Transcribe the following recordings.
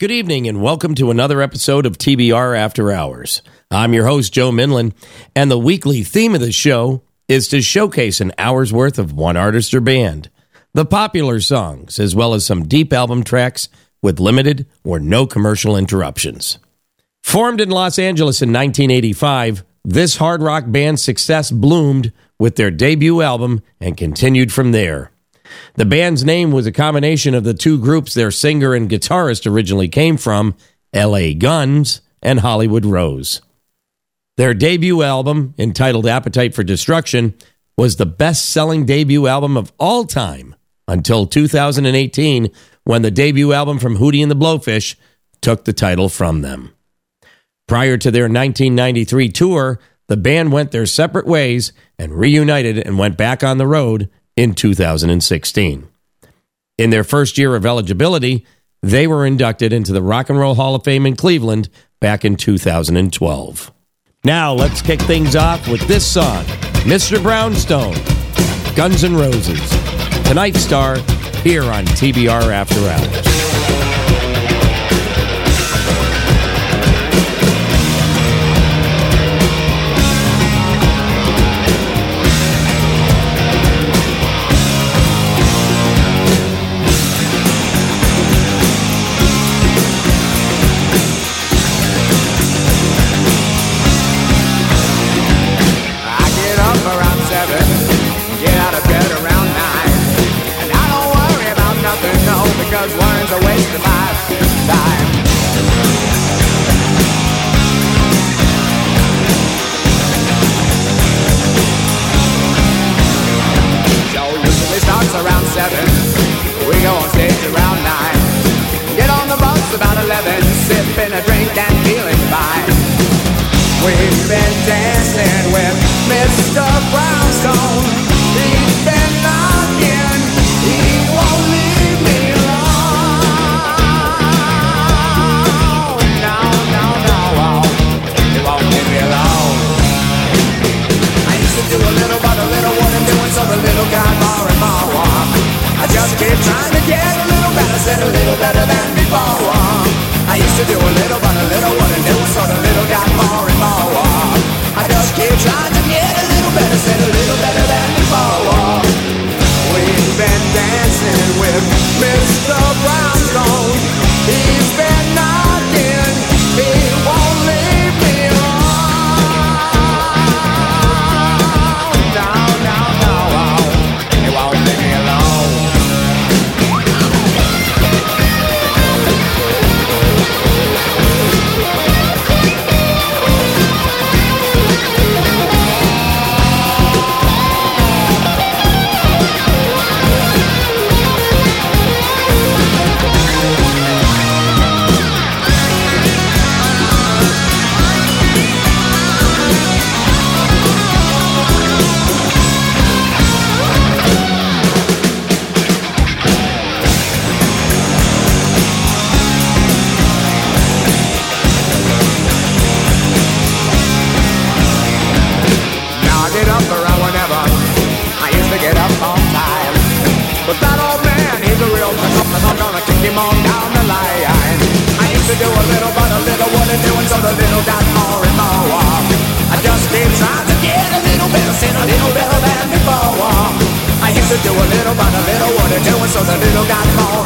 Good evening and welcome to another episode of TBR After Hours. I'm your host, Joe Minlin, and the weekly theme of the show is to showcase an hour's worth of one artist or band, the popular songs, as well as some deep album tracks with limited or no commercial interruptions. Formed in Los Angeles in 1985, this hard rock band's success bloomed with their debut album and continued from there. The band's name was a combination of the two groups their singer and guitarist originally came from, LA Guns and Hollywood Rose. Their debut album, entitled Appetite for Destruction, was the best selling debut album of all time until 2018, when the debut album from Hootie and the Blowfish took the title from them. Prior to their 1993 tour, the band went their separate ways and reunited and went back on the road in 2016. In their first year of eligibility, they were inducted into the Rock and Roll Hall of Fame in Cleveland back in 2012. Now, let's kick things off with this song Mr. Brownstone, Guns N' Roses. Tonight's star here on TBR After Hours. So the little got more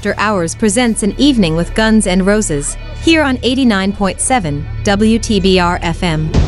After Hours presents an evening with Guns N' Roses here on 89.7 WTBR FM.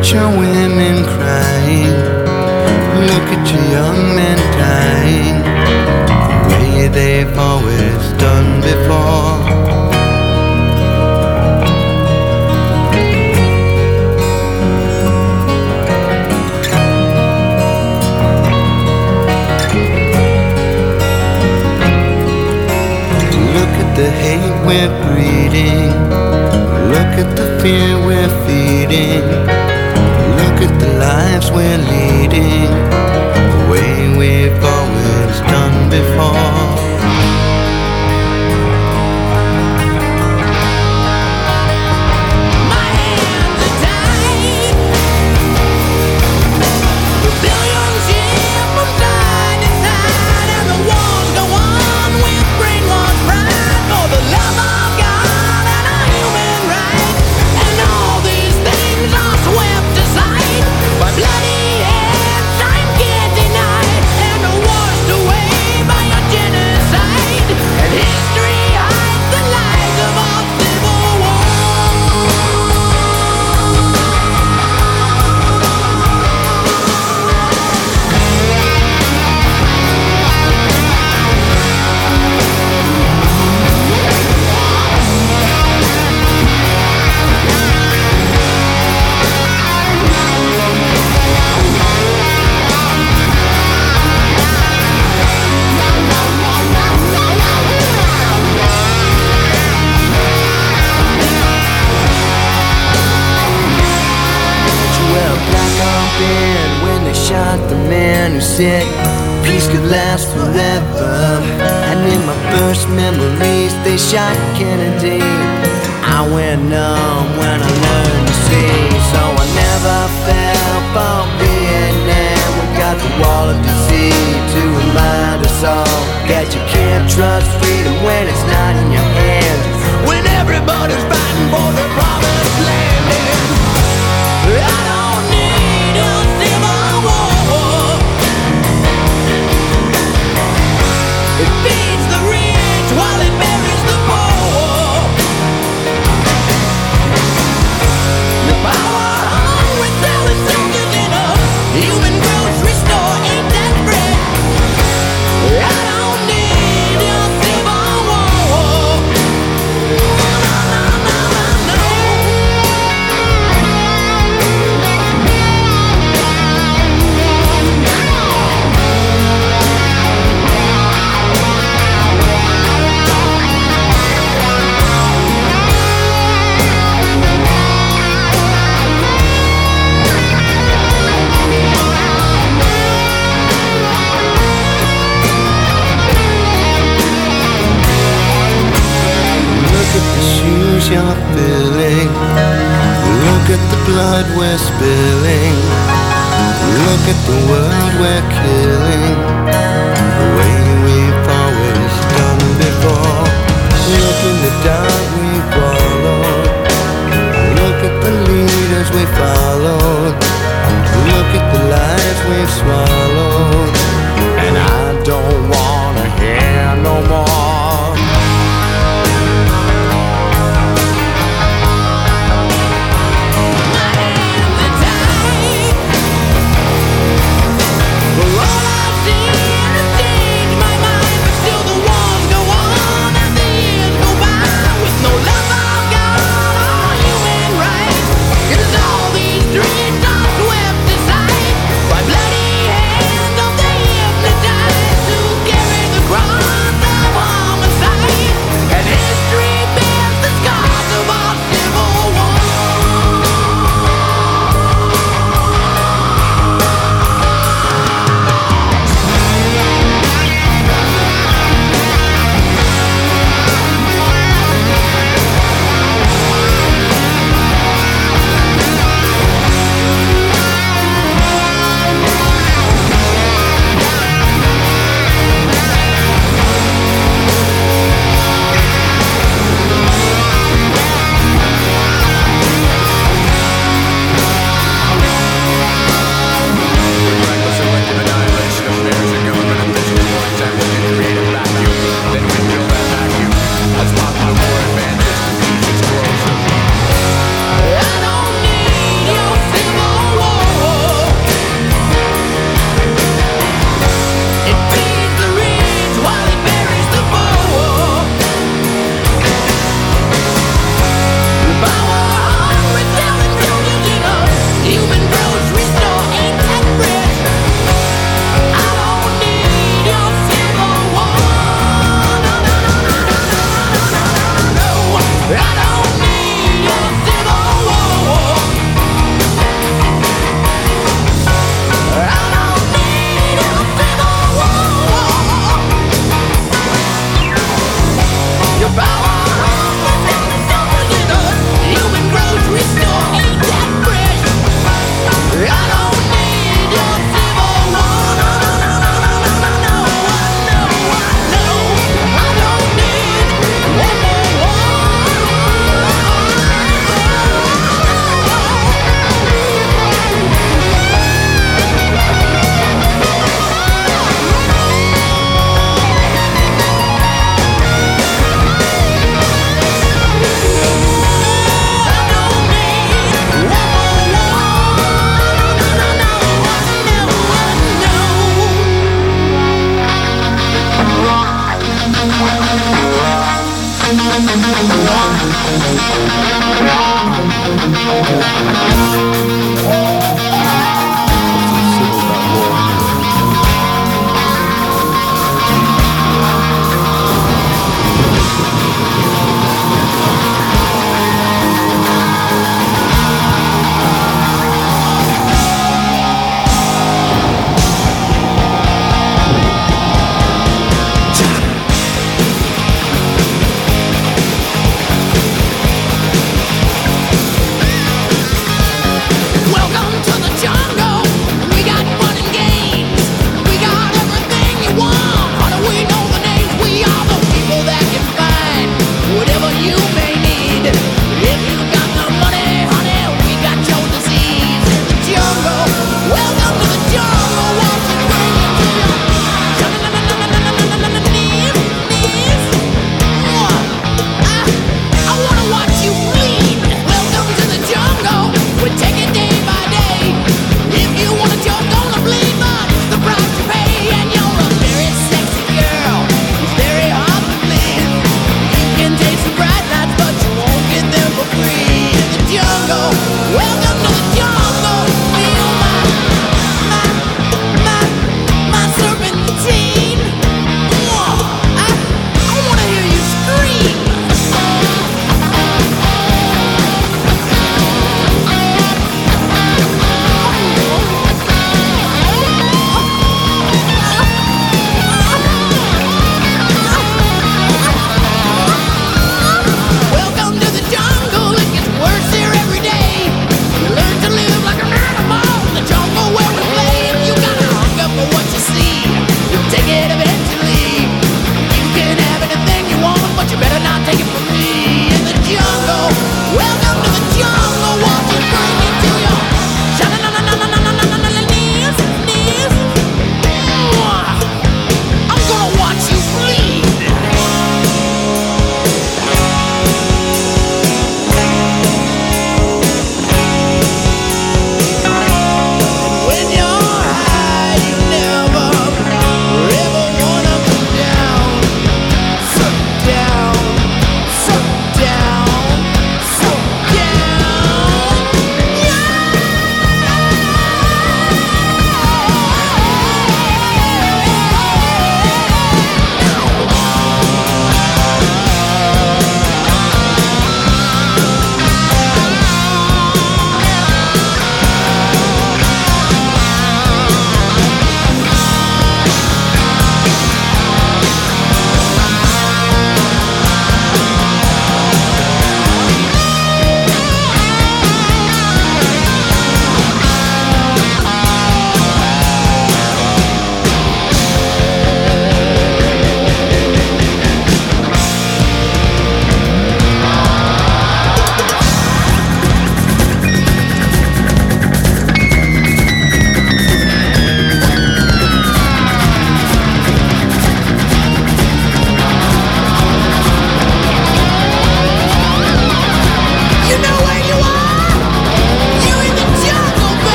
You when said peace could last forever. And in my first memories, they shot Kennedy. I went numb when I learned to see, so I never felt for Vietnam. We got the wall of D.C. to remind us all that you can't trust freedom when it's not in your hands. When everybody's fighting for their promised land.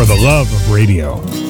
for the love of radio.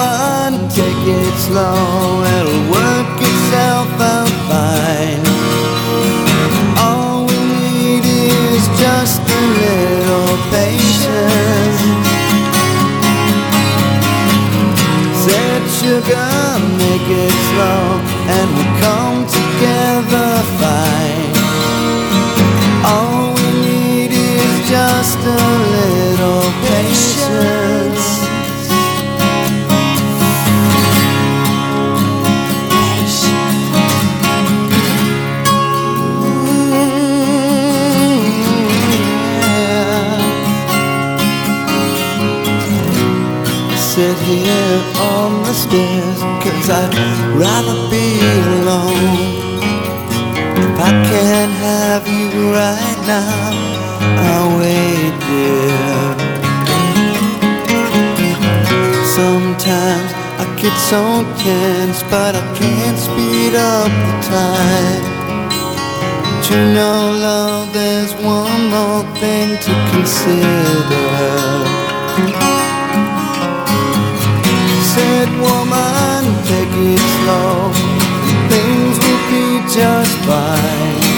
Woman, take it slow, it'll work itself out fine. All we need is just a little patience. Said sugar, make it slow, and we'll come together now, I'll wait there. Sometimes I get so tense, but I can't speed up the time. But you know, love, there's one more thing to consider. Said woman, take it slow, things will be just fine.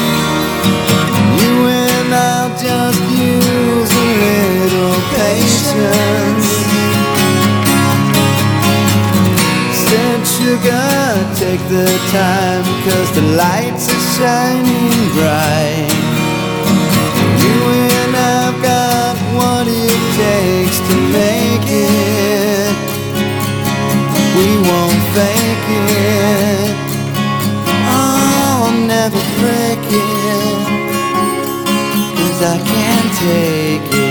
Patience. Said sugar, take the time, cause the lights are shining bright. You and I've got what it takes to make it. We won't fake it. Oh, I'll never break it. Cause I can't take it.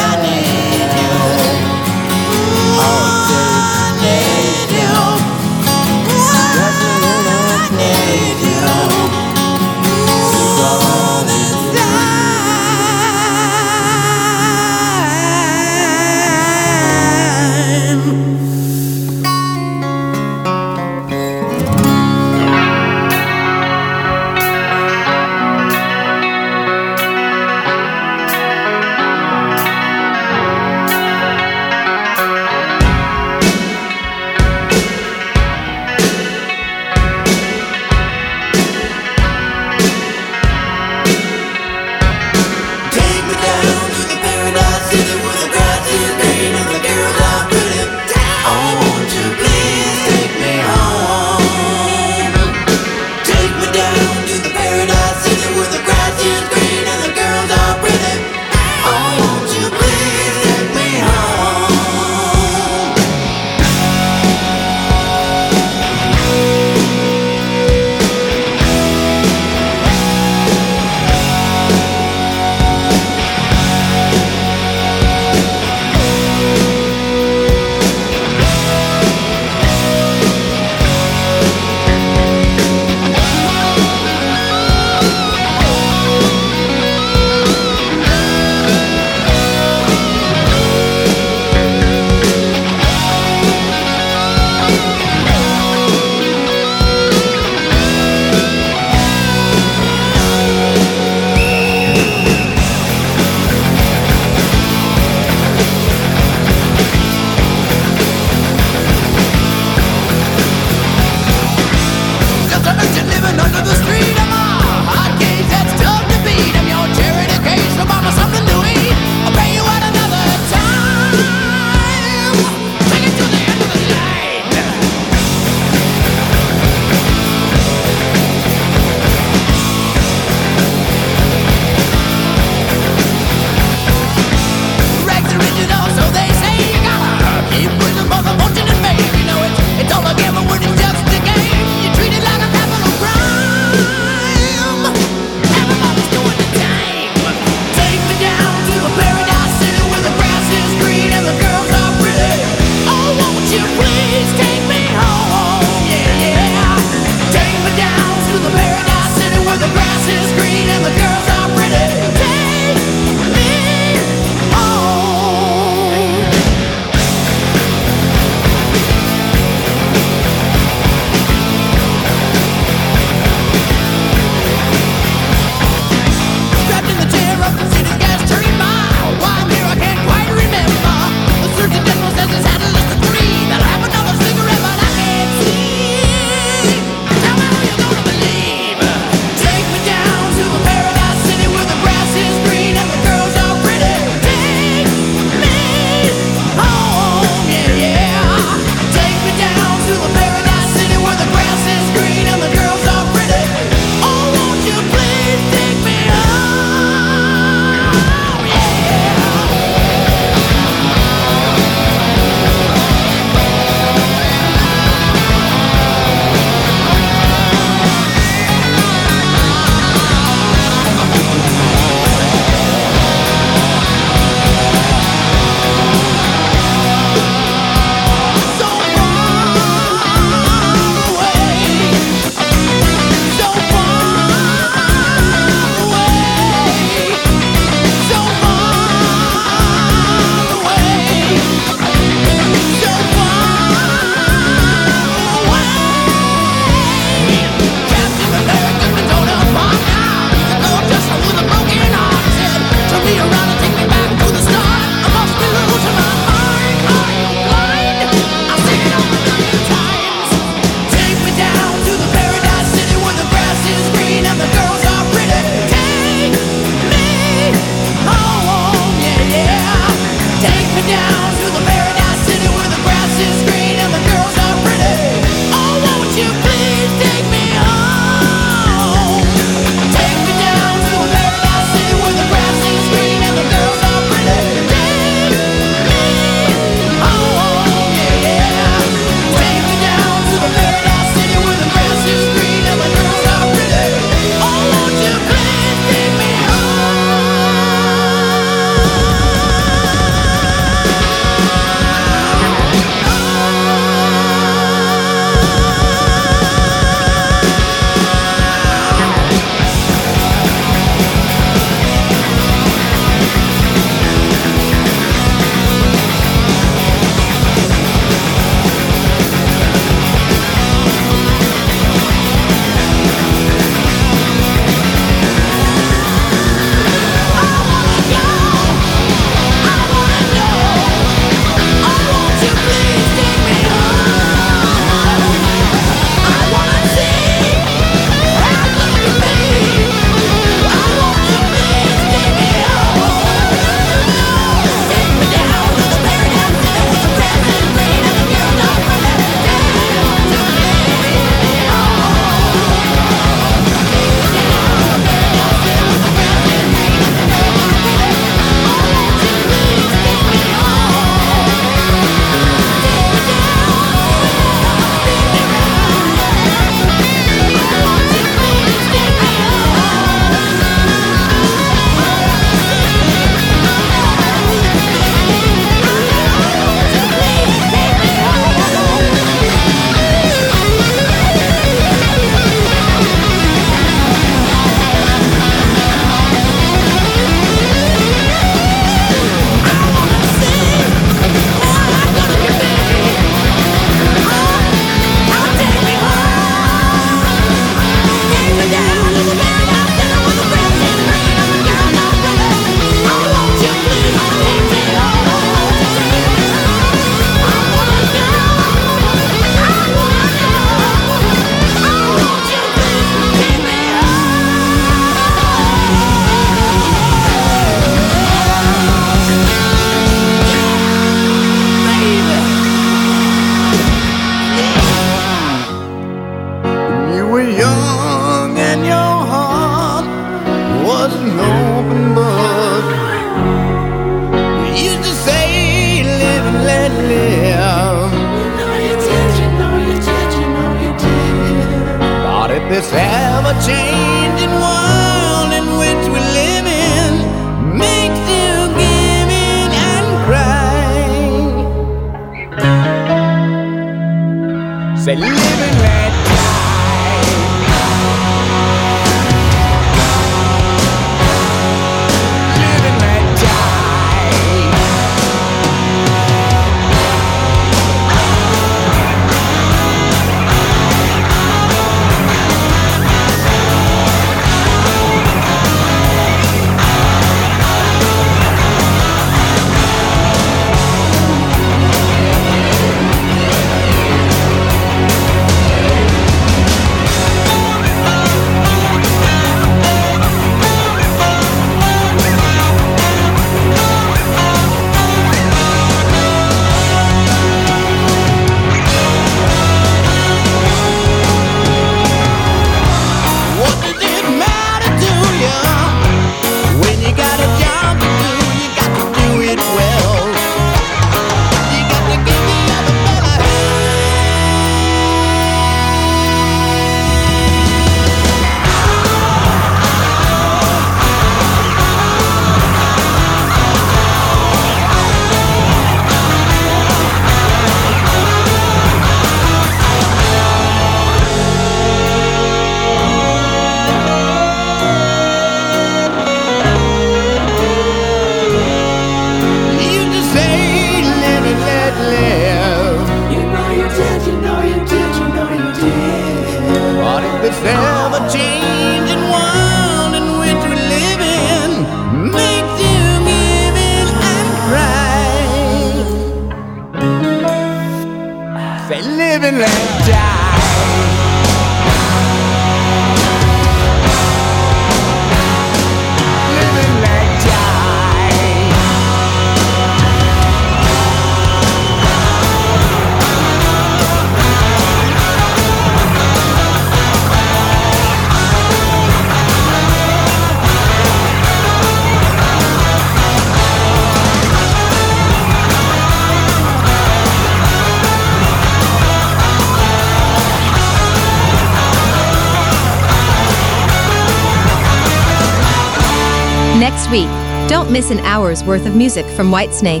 Don't miss an hour's worth of music from Whitesnake.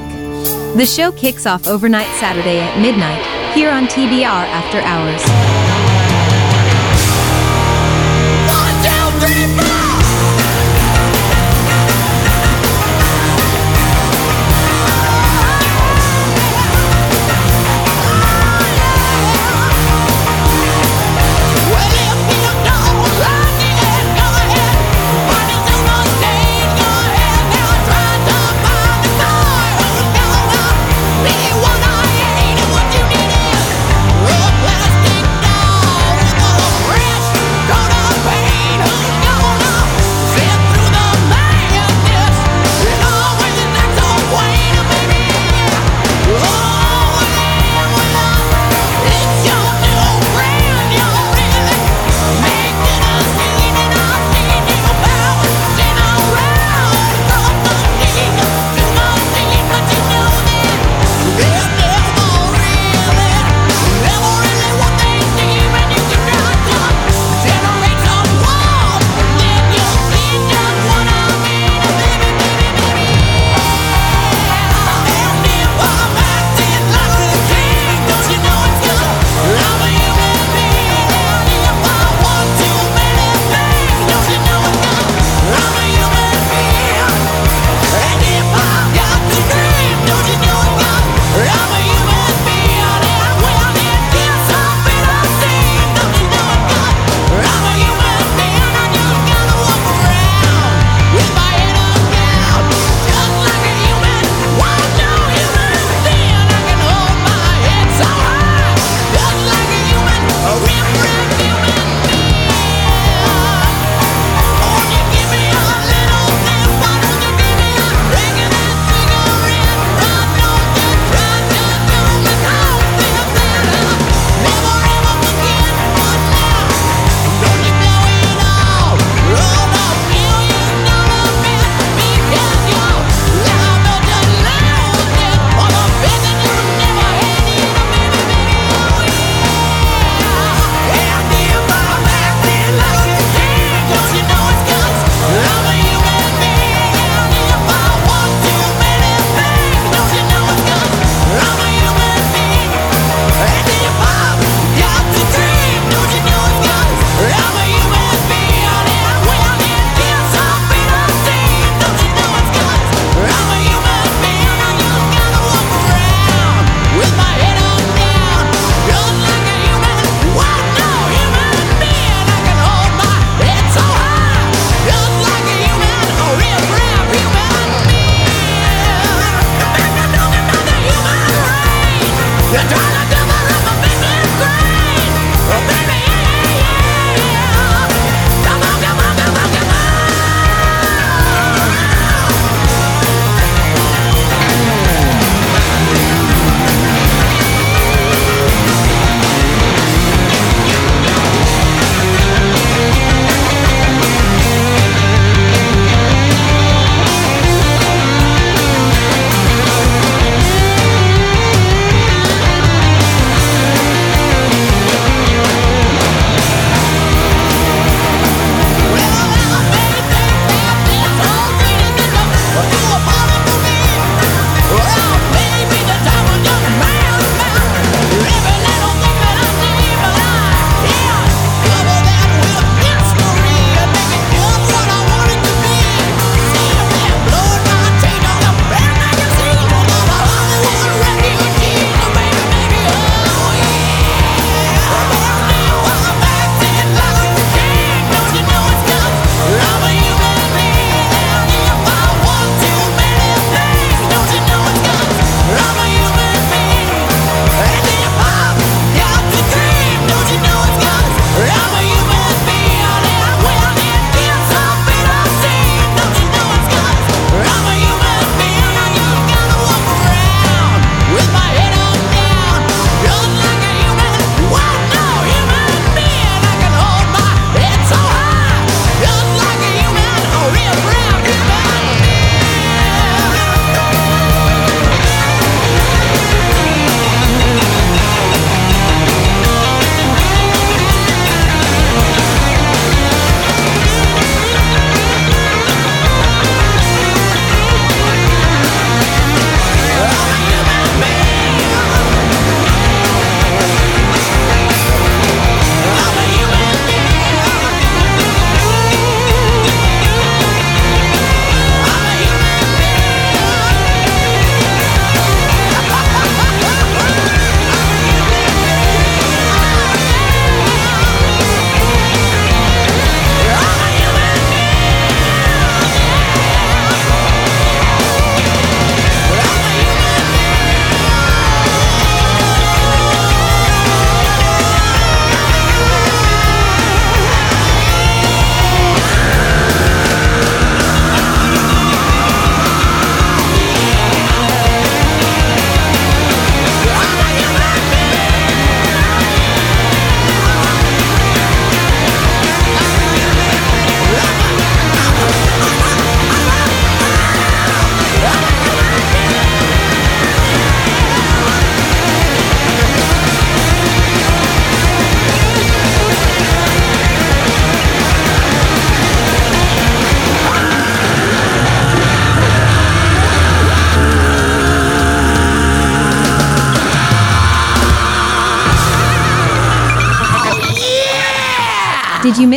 The show kicks off overnight Saturday at midnight here on TBR After Hours.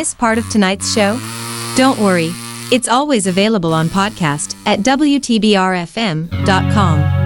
miss part of tonight's show? Don't worry, it's always available on podcast at WTBRFM.com.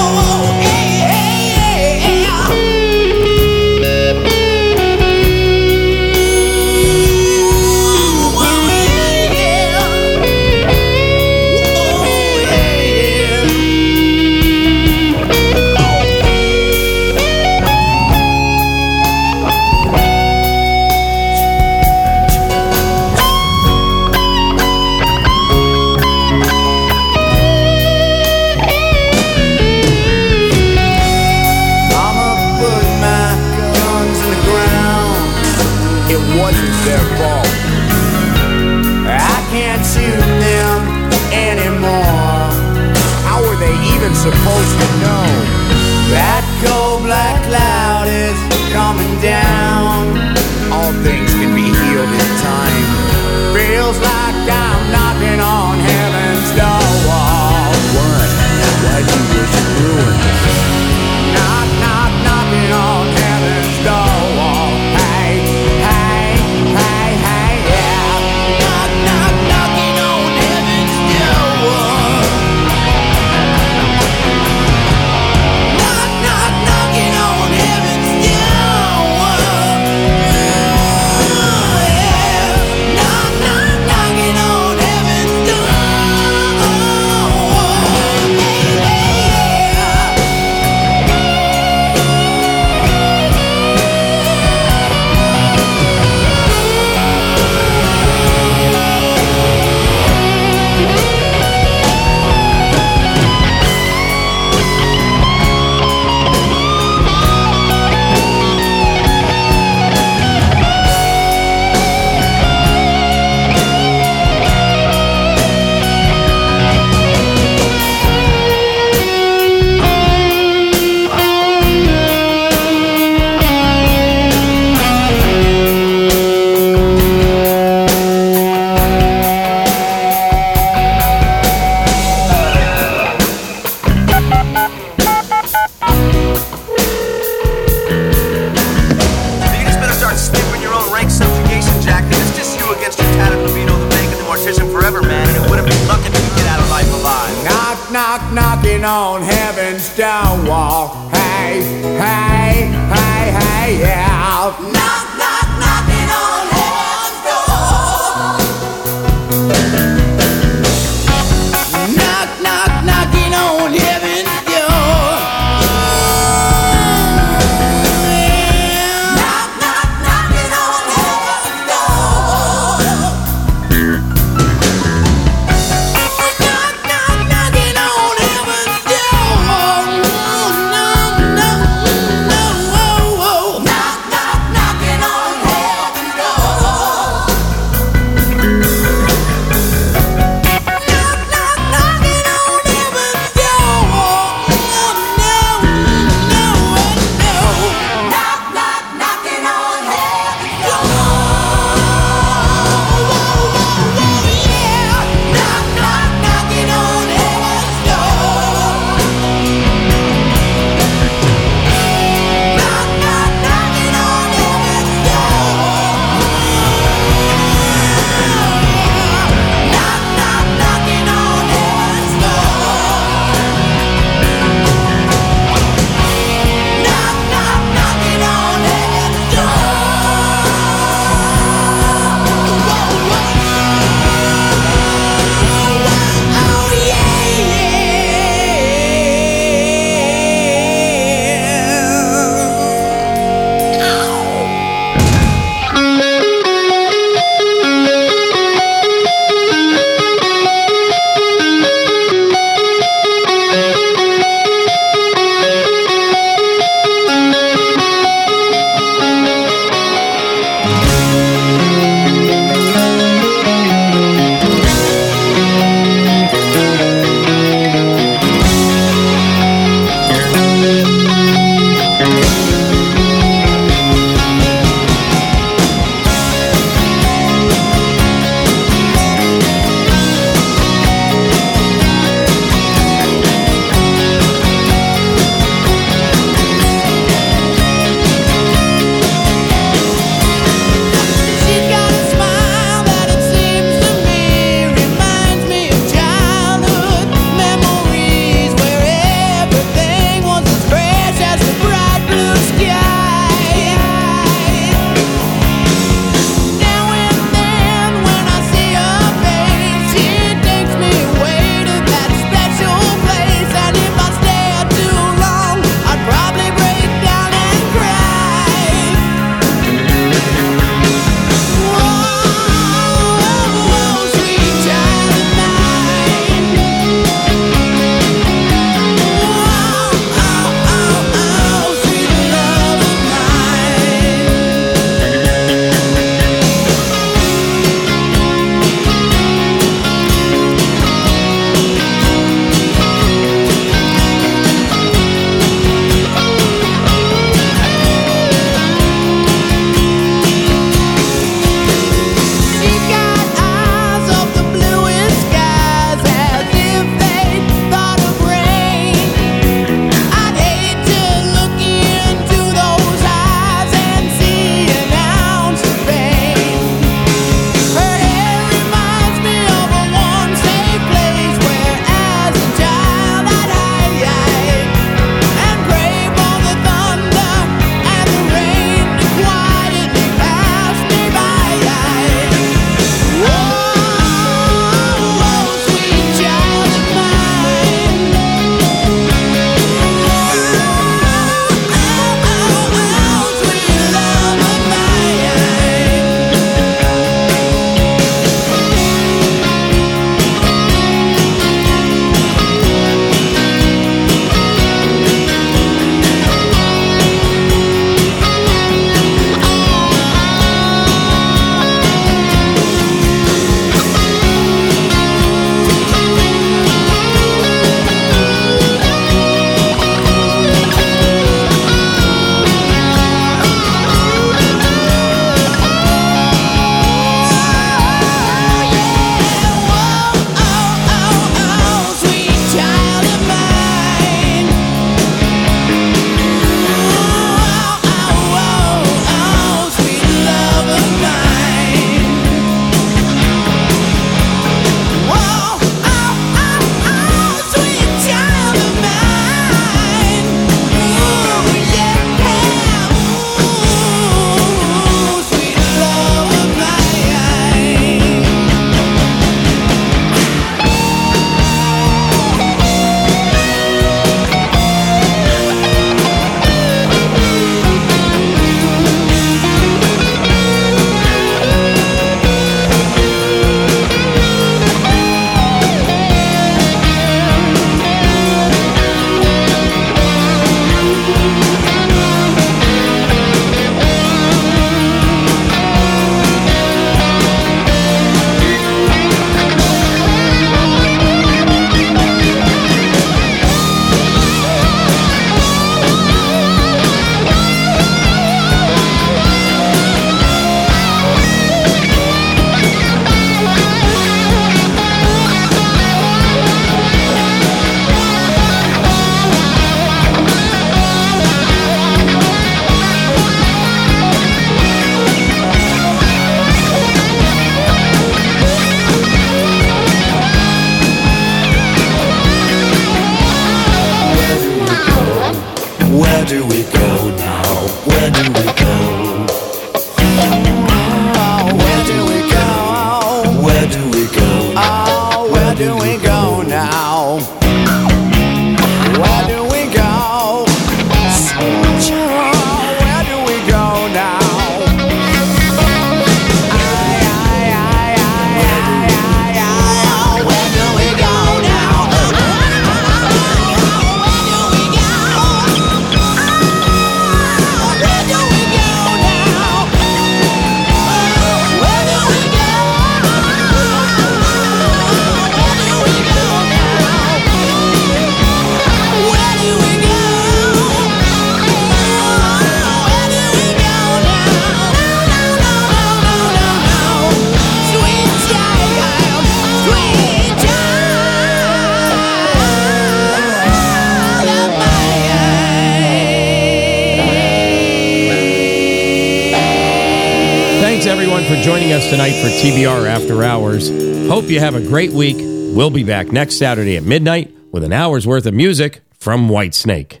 great week. We'll be back next Saturday at midnight with an hour's worth of music from Whitesnake.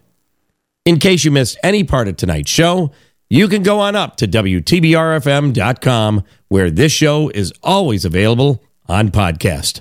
In case you missed any part of tonight's show, you can go on up to WTBRFM.com where this show is always available on podcast.